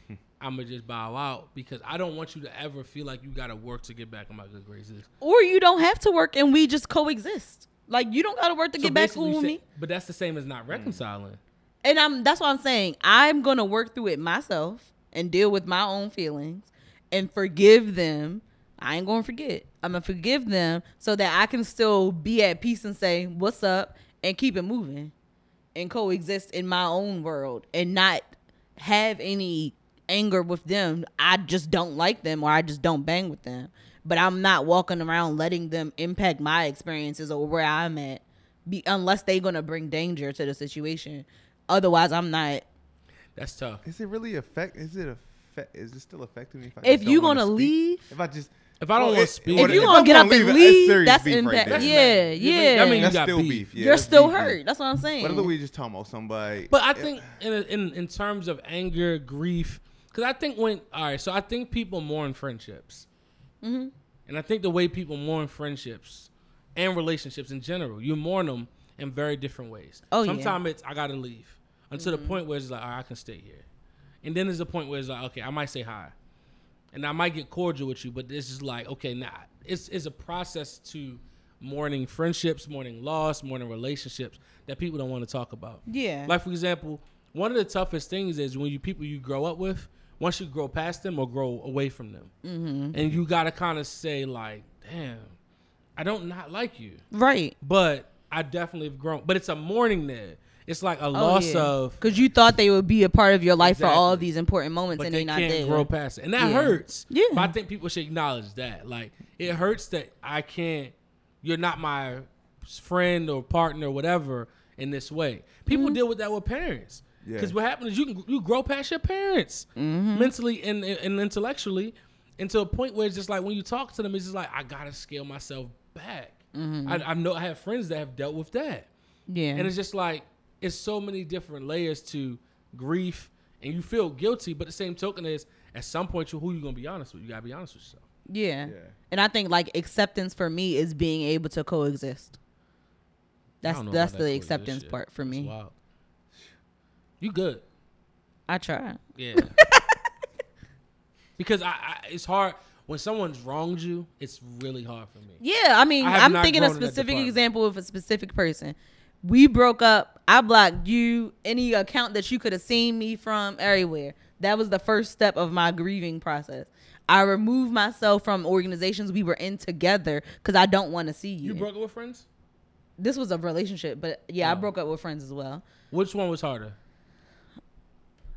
I'm gonna just bow out because I don't want you to ever feel like you got to work to get back on my good graces. or you don't have to work, and we just coexist. Like you don't gotta work to So get back cool with me. But that's the same as not reconciling. and I'm that's what I'm saying. I'm gonna work through it myself and deal with my own feelings and forgive them. I ain't gonna forget. I'm gonna forgive them so that I can still be at peace and say what's up and keep it moving and coexist in my own world and not have any anger with them. I just don't like them or I just don't bang with them. But I'm not walking around letting them impact my experiences or where I'm at. Be unless they're gonna bring danger to the situation. Otherwise, I'm not. That's tough. Is it really affect? Is it affect? Is it still affecting me? If, I If you don't wanna gonna speak? leave, if I just If I don't oh, Well, want to speak, if you if gonna get gonna up and leave, that's serious that's beef right impact. yeah, That's yeah. mad. That mean you that's got still beef. beef. Yeah, You're still beef, yeah. hurt. That's what I'm saying. What if we just talking about somebody? But I Yeah. think in, in in terms of anger, grief, because I think when all right, so I think people mourn friendships, Mm-hmm. and I think the way people mourn friendships and relationships in general, you mourn them in very different ways. Oh, yeah. Sometimes it's I gotta leave until Mm-hmm. the point where it's like all right, I can stay here, and then there's a point where it's like okay, I might say hi, and I might get cordial with you, but this is like okay, nah, it's it's a process to mourning friendships, mourning loss, mourning relationships that people don't want to talk about. yeah. Like for example, one of the toughest things is when you people you grow up with, once you grow past them or grow away from them, Mm-hmm. and you gotta kind of say like, damn, I don't not like you, right. but I definitely have grown. But it's a mourning there. It's like a loss of, because you thought they would be a part of your life for all of these important moments, but and they they not can't there. grow past it, and that Yeah. hurts. Yeah. but I think people should acknowledge that. Like it hurts that I can't. You're not my friend or partner or whatever in this way. People Mm-hmm. deal with that with parents. Yeah. Because what happens is you can you grow past your parents Mm-hmm. mentally and, and intellectually, and to a point where it's just like when you talk to them, it's just like I gotta scale myself back. Mm-hmm. I, I know I have friends that have dealt with that, Yeah. and it's just like it's so many different layers to grief, and you feel guilty, but the same token is at some point you who you gonna be honest with? You gotta be honest with yourself. yeah. Yeah. And I think like acceptance for me is being able to coexist. I That's that's the acceptance part for It's me. You good? I try. Yeah. because I, I, it's hard when someone's wronged you. It's really hard for me. Yeah, I mean, I I'm thinking a grown in that specific example of a specific person. We broke up. I blocked you. Any account that you could have seen me from, everywhere. That was the first step of my grieving process. I removed myself from organizations we were in together because I don't want to see you. You broke up with friends? this was a relationship, but yeah, I Oh. broke up with friends as well. Which one was harder?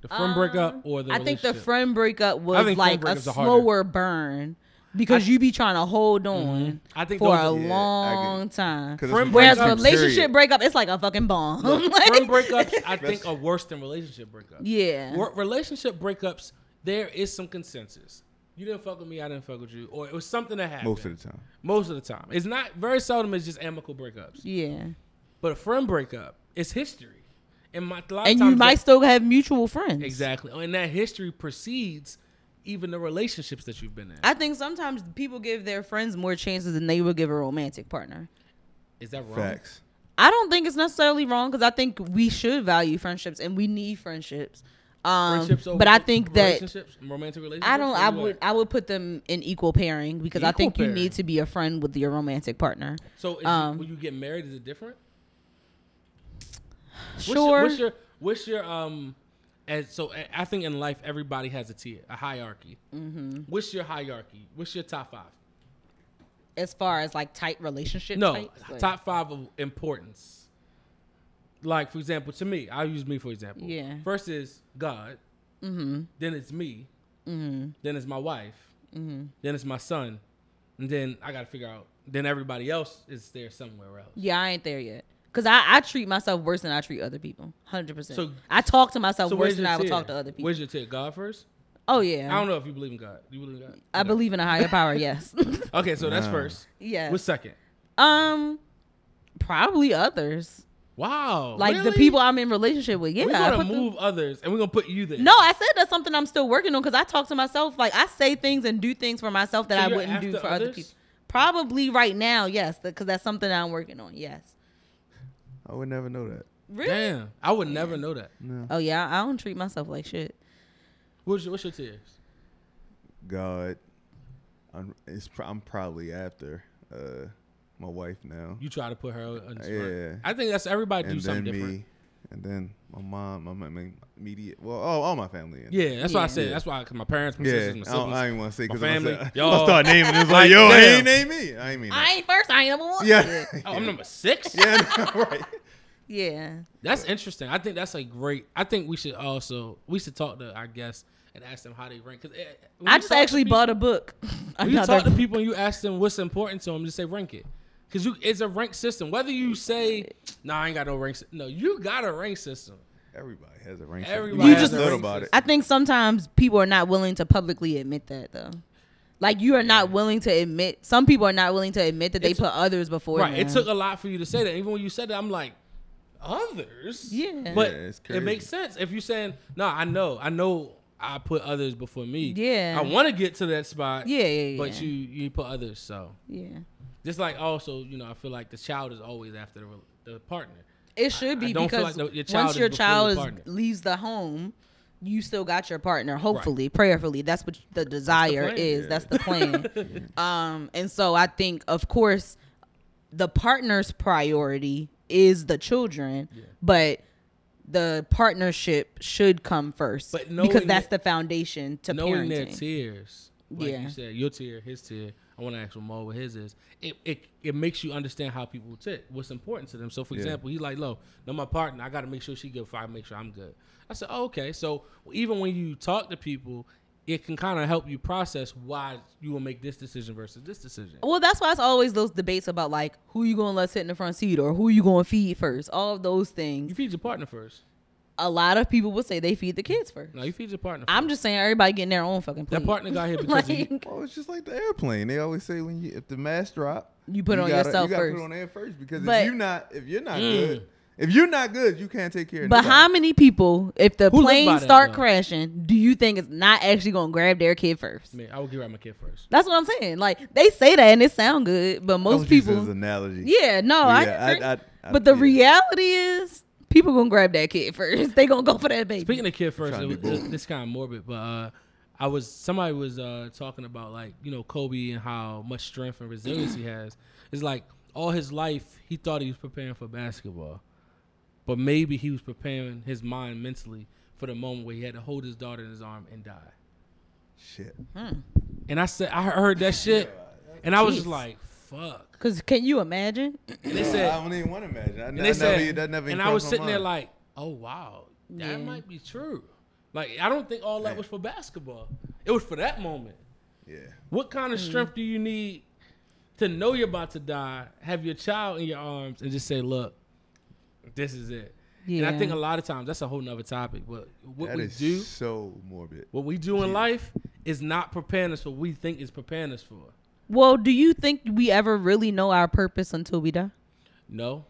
The friend breakup or the Um, I think the friend breakup was like a breakups are harder. slower burn because you be trying to hold on I think for a are- Yeah, I long time. 'Cause Friend Whereas breakups, relationship period. breakup, it's like a fucking bomb. [LAUGHS] Like- friend breakups I [LAUGHS] think are worse than relationship breakups. yeah. Wor- relationship breakups, there is some consensus. You didn't fuck with me, I didn't fuck with you, or it was something that happened. most of the time. Most of the time, it's not very seldom. It's just amicable breakups. Yeah. But a friend breakup, it's history, and my a lot of And you might that- still have mutual friends. exactly, and that history precedes even the relationships that you've been in. I think sometimes people give their friends more chances than they would give a romantic partner. is that wrong? Facts. I don't think it's necessarily wrong because I think we should value friendships and we need friendships. Um, Friendships over but I think that romantic relationships. I don't. I would. at? I would put them in equal pairing because I Equal think you need to be a friend with your romantic partner. So is um, you, when you get married, is it different? What's Sure. Your, what's your what's your um? As so, I- think in life everybody has a tier, a hierarchy. Mm-hmm. What's your hierarchy? What's your top five? as far as like tight relationship. No, types, top five of importance. Like for example, to me, I'll use me for example. Yeah. First is God. Mm-hmm. Then it's me. Mm-hmm. Then it's my wife. Mm-hmm. Then it's my son. And then I got to figure out. Then everybody else is there somewhere else. Yeah, I ain't there yet. Cause I, I treat myself worse than I treat other people. Hundred percent. So- I talk to myself So worse than your I would tier? talk to other people. Where's your tier? God first. oh yeah. I don't know if you believe in God. Do you believe in God? I No. believe in a higher power. [LAUGHS] Yes. Okay, so that's Nah. first. yeah. What's second? Um, probably others. Wow. Like the people I'm in relationship with. Yeah. We're I gonna put them- move others, and we're gonna put you there. No, I said that's something I'm still working on because I talk to myself. Like I say things and do things for myself that So I wouldn't do after for other people. Probably right now, yes, because that's something I'm working on. Yes. I would never know that. Really? Damn, I would never know that. No. Oh yeah, I don't treat myself like shit. What's your, what's your tiers? God, I'm, it's, pro- I'm probably after uh, my wife now, You try to put her on the spot. Yeah. I think that's everybody do and then something me, different. And then my mom, my, my, my immediate, well, all, all my family. and- Yeah, that's why I Yeah. said. Yeah. That's why 'cause my parents, my yeah. sisters, my I, don't, siblings. [LAUGHS] I ain't want to say because family. I Y'all- start naming. It's Like, like, yo, damn. he ain't name me. I ain't mean I ain't first. I ain't number one. Yeah. [LAUGHS] oh, I'm number six. [LAUGHS] yeah, no, right. Yeah. That's interesting. I think that's a great. I think we should also we should talk to our guests and ask them how they rank. Cause eh, I just actually people- bought a book. When you talk to people and you ask them what's important to them, just say rank it. Cause you it's a rank system. Whether you say, "Nah, I ain't got no rank," sy-" no, you got a rank system. Everybody has a rank. Everybody You you just a thought ring about it. I think sometimes people are not willing to publicly admit that though. Like you are not willing to admit. Some people are not willing to admit that they put others before. Right. It took a lot for you to say that. Even when you said that, I'm like, others. Yeah. But Yeah, it's it makes sense if you're saying, no, I know, I know, I put others before me. Yeah. I want to get to that spot. Yeah, yeah, But you you put others. So Yeah. Just like also, you know, I feel like the child is always after the, the partner. It should I be because like the- your once your child is, partner. leaves the home, you still got your partner. Hopefully, prayerfully, that's what the desire plan. is. Yeah. That's the plan. [LAUGHS] um, and so I think, of course, the partner's priority is the children, but the partnership should come first But because that's that- the foundation to Knowing their tiers. Like Yeah. you said, your tier, his tier. I want to ask him Mo what his is. It, it it makes you understand how people tick, what's important to them. So, for Yeah. example, he's like, "Lo, no, my partner. I got to make sure she good before I make sure I'm good." I said, oh, "Okay." So even when you talk to people, it can kind of help you process why you will make this decision versus this decision. Well, that's why it's always those debates about like who you gonna let sit in the front seat or who you gonna feed first. All of those things. You feed your partner first. A lot of people would say they feed the kids first. No, you feed your partner. I'm just saying everybody getting their own fucking plate. that partner got here [LAUGHS] because of you. like, Well, it's just like the airplane. They always say when you if the mask drop, You put it on gotta, yourself you gotta first. Put it on there first because But- if you not if you're not Mm. good, if you're not good, you can't take care of. but nobody. how many people, if the Who live by planes that, start though? crashing, do you think is not actually gonna grab their kid first? Man, I would give out my kid first. That's what I'm saying. Like they say that and it sound good, but That most was used as people, analogy. yeah, no, I, Yeah, agree. I- I- I- but the yeah. reality is, people gonna grab that kid first. [LAUGHS] they gonna go for that baby. Speaking of kid first, it was, be bold. this kind of morbid, but uh, I was somebody was uh, talking about like you know Kobe and how much strength and resilience he has. It's like all his life he thought he was preparing for basketball, but maybe he was preparing his mind mentally for the moment where he had to hold his daughter in his arm and die. Shit. And I said I heard that shit, and I was just like, "Fuck." Cause can you imagine? And they I don't even want to imagine. I, and I they never, that never and I was crossed my sitting there like, "Oh wow, that Yeah. might be true." Like I don't think all that was for basketball. It was for that moment. yeah. What kind of mm. strength do you need to know you're about to die, have your child in your arms, and just say, "Look, this is it." Yeah. And I think a lot of times that's a whole nother topic. But what That we is do, so morbid. what we do in life, is not preparing us for what we think is preparing us for. Well, do you think we ever really know our purpose until we die? No,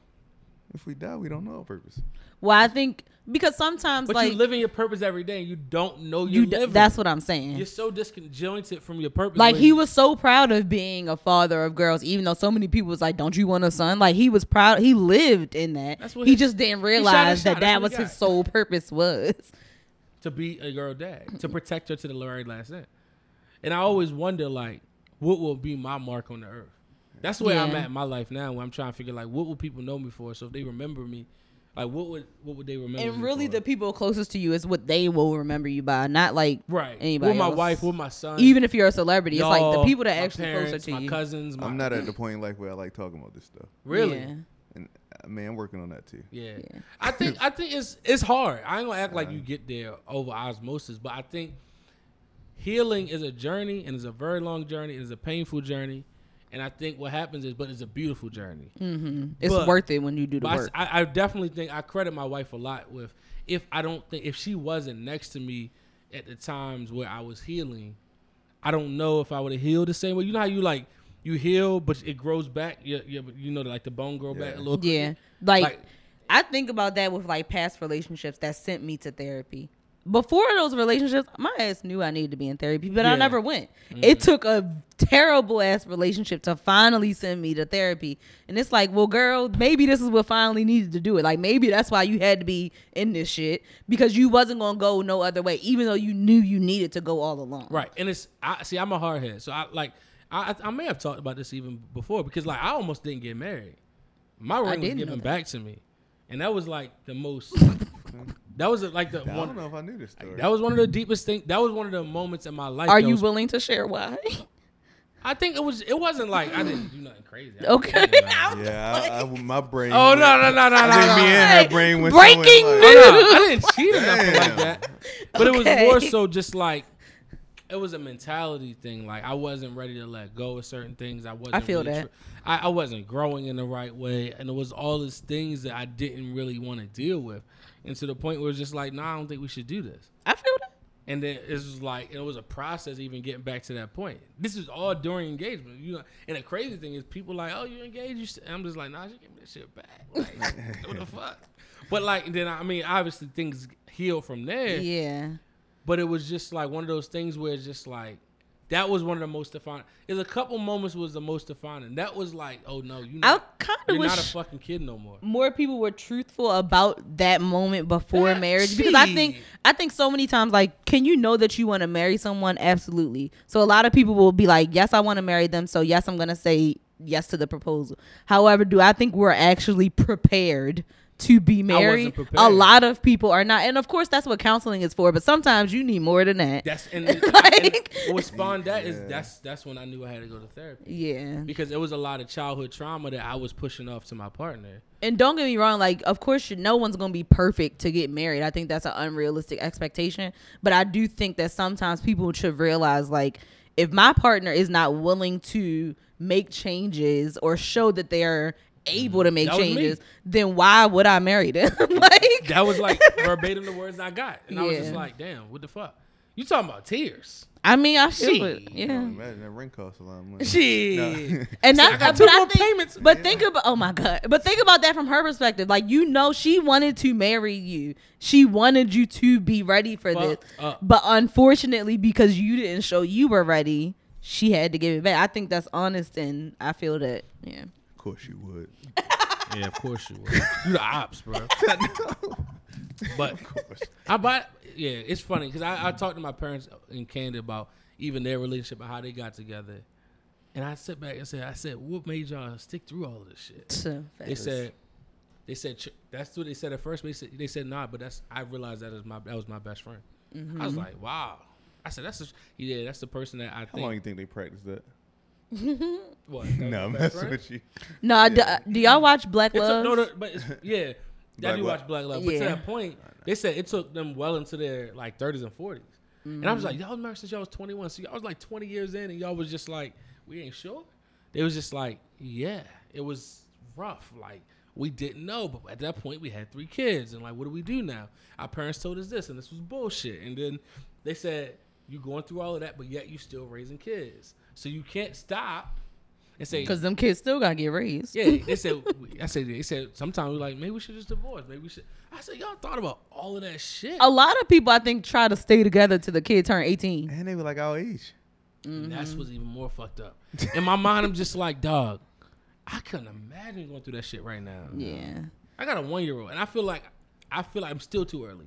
If we die, we don't know our purpose. Well, I think because sometimes but like you're living your purpose every day, and you don't know you you're d- living. that's what I'm saying. you're so disconjointed from your purpose. like he was so proud of being a father of girls, even though so many people was like, "Don't you want a son?" Like he was proud. He lived in that. That's what he he- just didn't realize that that was his sole purpose was. to be a girl dad, to protect her to the very last end. And I always wonder, like, what will be my mark on the earth? That's where I'm at in my life now, where I'm trying to figure, like, what will people know me for? So if they remember me, like, what would what would they remember? And me really, for? the people closest to you is what they will remember you by, not like right, anybody with my else. wife, with my son, Even if you're a celebrity, it's like the people that actually parents, closer to my you. cousins. My, I'm not at the [LAUGHS] point in life where I like talking about this stuff. really. Yeah. And uh, man, I'm working on that too. Yeah. Yeah. I think I think it's it's hard. I ain't gonna act like you get there over osmosis, but I think healing is a journey and it's a very long journey. It's a painful journey, and I think what happens is, but it's a beautiful journey. Mm-hmm. It's But- worth it when you do the But I s- work. I, I definitely think I credit my wife a lot with if I don't think if she wasn't next to me at the times where I was healing, I don't know if I would have healed the same way. You know how you like you heal, but it grows back. Yeah, yeah, but you know, like the bone grow back a little. Yeah. Like, Like- I think about that with like past relationships that sent me to therapy. Before those relationships, my ass knew I needed to be in therapy, but Yeah. I never went. Mm-hmm. It took a terrible ass relationship to finally send me to therapy. And it's like, well, girl, maybe this is what finally needed to do it. Like maybe that's why you had to be in this shit because you wasn't gonna go no other way, even though you knew you needed to go all along. Right, and it's I see. I'm a hardhead, so I like. I I may have talked about this even before because like I almost didn't get married. My ring was didn't know given back to me, and that was like the most. [LAUGHS] that was like the I don't one. know if I knew this story. That was one of the deepest things. That was one of the moments in my life. Are that you was- willing to share why? I think it was. It wasn't like I didn't do nothing crazy. I Okay. didn't do nothing. [LAUGHS] I'm yeah, I, I, my brain. Oh no no no no I no! think no. me and her brain went breaking somewhere Oh, like- no, I didn't cheat or nothing like Damn. that. But it was more so just like it was a mentality thing. Like I wasn't ready to let go of certain things. I wasn't. I feel really that. tr- I, I wasn't growing in the right way, and it was all these things that I didn't really want to deal with, and to the point where it's just like, nah, I don't think we should do this. I feel that. And then it was like it was a process even getting back to that point. This is all during engagement, you know. And the crazy thing is, people like, "Oh, you're engaged?" You I'm just like, "Nah, she give me that shit back." [LAUGHS] Like, what the fuck? But like, then I mean, obviously things heal from there. Yeah. But it was just like one of those things where it's just like that was one of the most defining. There's a couple moments was the most defining. That was like, oh no, you I kind you're of not a fucking kid no more. more people were truthful about that moment before That- marriage because I think. I think so many times like can you know that you want to marry someone absolutely so a lot of people will be like yes I want to marry them so yes I'm gonna say yes to the proposal however do I think we're actually prepared to be married. A lot of people are not. And of course that's what counseling is for but sometimes you need more than that. That's [LAUGHS] and, and Like- what spawned that is Yeah. that's that's when I knew I had to go to therapy. Yeah. Because it was a lot of childhood trauma that I was pushing off to my partner. and don't get me wrong like of course no one's gonna be perfect to get married. I think that's an unrealistic expectation. But i do think that sometimes people should realize like if my partner is not willing to make changes or show that they're able to make That me. changes then why would i marry them [LAUGHS] like That was like [LAUGHS] verbatim the words I got, and I was just like, damn, what the fuck? You talking about tears? i mean i feel Shit. it Oh, yeah imagine that ring costs a lot of money. She. [LAUGHS] No. and I that's got but two I more think- payments. But think about oh my god. But think about that from her perspective. Like you know, she wanted to marry you. She wanted you to be ready for this. Up. But unfortunately, because you didn't show you were ready, she had to give it back. I think that's honest, and I feel that. Yeah. Of course you would. [LAUGHS] Yeah, of course you would. You the ops, bro. [LAUGHS] But I buy. Yeah, it's funny because I, I talked to my parents in Canada about even their relationship and how they got together, and I sit back and said, I said, what made y'all stick through all of this shit? So, They said, they said ch- that's what they said at first. They said, they said nah, but that's I realized that is my that was my best friend. Mm-hmm. I was like, wow. I said that's the, yeah, that's the person that I How long you think. think they practiced that? What? [LAUGHS] No, my I'm best messing with you. No, I- do, Yeah. do y'all watch Black It took, Love? no, no, but it's, yeah, I Black do what? watch Black Love. But to Yeah. that point, they said it took them well into their like 30s and 40s. And I was like, mm-hmm. y'all was married since y'all was 21. So y'all was like 20 years in, and y'all was just like, we ain't sure. They was just like, yeah, it was rough. Like we didn't know, but at that point we had three kids, and like, what do we do now? Our parents told us this, and this was bullshit. And then they said, you going through all of that, but yet you still raising kids, so you can't stop and say, Because them kids still gotta get raised. yeah, they said. [LAUGHS] I said. They said sometimes we're like maybe we should just divorce. Maybe we should. I said y'all thought about all of that shit. A lot of people, I think, try to stay together till the kid turn 18. And they were like our age. And Mm-hmm. That's what's even more fucked up. In my mind, I'm just like, dog. I couldn't imagine going through that shit right now. Yeah. I got a one year old, and I feel like I feel like I'm still too early.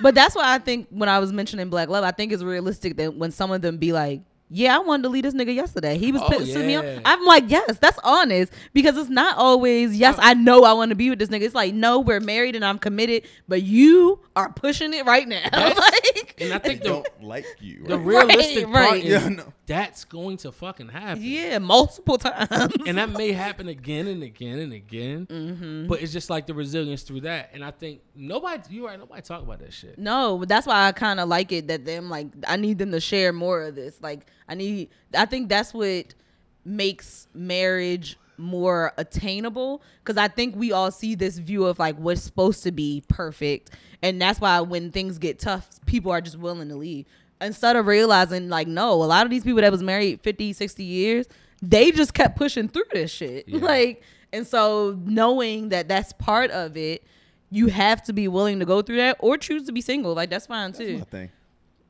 But that's why I think when I was mentioning Black Love, I think it's realistic that when some of them be like, "Yeah, I wanted to leave this nigga yesterday. He was Oh, pissing me off." I'm like, "Yes, that's honest," because it's not always, "Yes, uh, I know I want to be with this nigga." It's like, "No, we're married and I'm committed, but you are pushing it right now." [LAUGHS] Like, And I think the don't like you. the [LAUGHS] realistic Right, part right. is Yeah, I know. That's going to fucking happen. yeah, multiple times. and that [LAUGHS] may happen again and again and again. Mm-hmm. But it's just like the resilience through that. And I think nobody, you're right, nobody talk about that shit. No, but that's why I kind of like it that them like I need them to share more of this. Like I need I think that's what makes marriage more attainable cuz I think we all see this view of like what's supposed to be perfect and that's why when things get tough people are just willing to leave instead of realizing like no, a lot of these people that was married 50, 60 years, they just kept pushing through this shit. Yeah. [LAUGHS] Like and so knowing that that's part of it you have to be willing to go through that or choose to be single. Like that's fine That's too. my thing.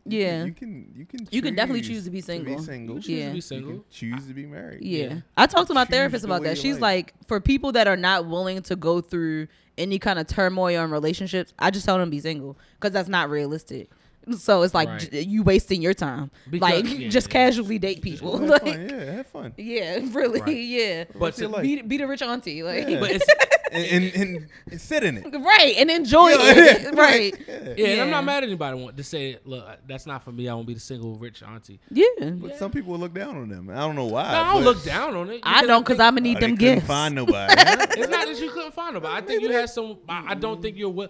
You Yeah. can, you can you can You can definitely choose to be single. To be single. You choose Yeah. to be You single. can choose to be married. Yeah. Yeah. I talked to my Choose therapist about way that. She's like. like, for people that are not willing to go through any kind of turmoil in relationships, I just tell them to be single because that's not realistic. So it's like Right. j- you wasting your time. Because- like yeah, just yeah. casually date people. Have [LAUGHS] like fun. Yeah, have fun. yeah, really, Right. [LAUGHS] yeah. But to- it like? Be, be the rich auntie, like Yeah. But it's, [LAUGHS] and, and, and, and sit in it. right, and enjoy Yeah, it, yeah, right? Yeah. yeah, and I'm not mad at anybody want to say, look, that's not for me. I won't be the single rich auntie. Yeah, But some people look down on them. I don't know why. No, I don't look down on it. I don't because I'm gonna Oh, need they them couldn't gifts. Find nobody. It's not that you couldn't find nobody. I think you had some. I, I don't think you're. Will,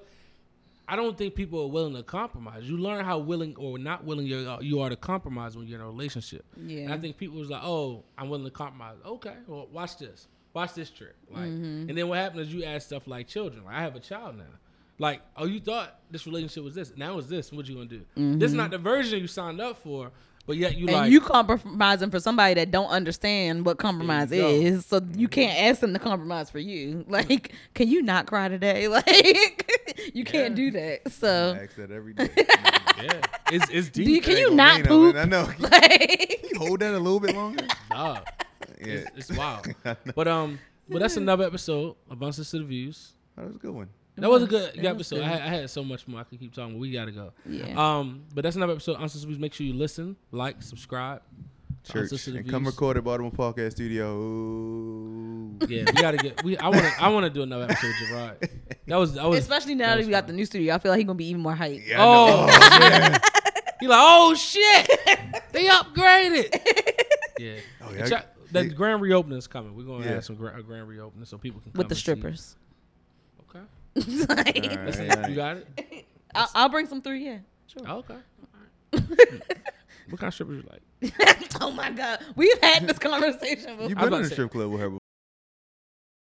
I don't think people are willing to compromise. You learn how willing or not willing you are, you are to compromise when you're in a relationship. Yeah. And I think people was like, "Oh, I'm willing to compromise." Okay, well, watch this. Watch this trick. Like, Mm-hmm. and then what happens is you ask stuff like children. Like, I have a child now. Like, oh, you thought this relationship was this, now it's this. What you gonna do? This is not the version you signed up for, but yet you Mm-hmm. and like. you compromising for somebody that don't understand what compromise There you go. is, so you can't ask them to compromise for you. [LAUGHS] Like, can you not cry today? [LAUGHS] Like, [LAUGHS] you can't do that. So, I ask that every day. [LAUGHS] yeah, it's it's deep. do you, can Ain't you gonna not mean no, poop? man. I know. [LAUGHS] Like, you hold that a little bit longer? Dog. Yeah. It's, it's wild. But um, but that's another episode of Unsolicited Views. That was a good one. That was a good It was episode. good. I had, I had so much more. I could keep talking, but we gotta go. yeah. Um, but that's another episode. of Unsolicited Views. Make sure you listen, like, subscribe. To Church Unsolicited and come record at Baltimore Podcast Studio. Ooh. Yeah, we gotta get. We I want to. I want to do another episode, with Gerard. That was. That was. Especially now that was we got the new studio, I feel like he's gonna be even more hype. Yeah, Oh, oh know. He like, oh shit, they upgraded. Yeah. Oh, The yeah. cha- the Yeah. grand reopening is coming. We're gonna Yeah. have some gra- a grand reopening so people can come with the and see. strippers. Okay. [LAUGHS] Like, All right, Listen, all right. You got it. I'll, I'll bring some through. Yeah, sure. Oh, okay. [LAUGHS] All right. what kind of strippers you like? [LAUGHS] oh my god, we've had this conversation before. You've been in a say- strip club with her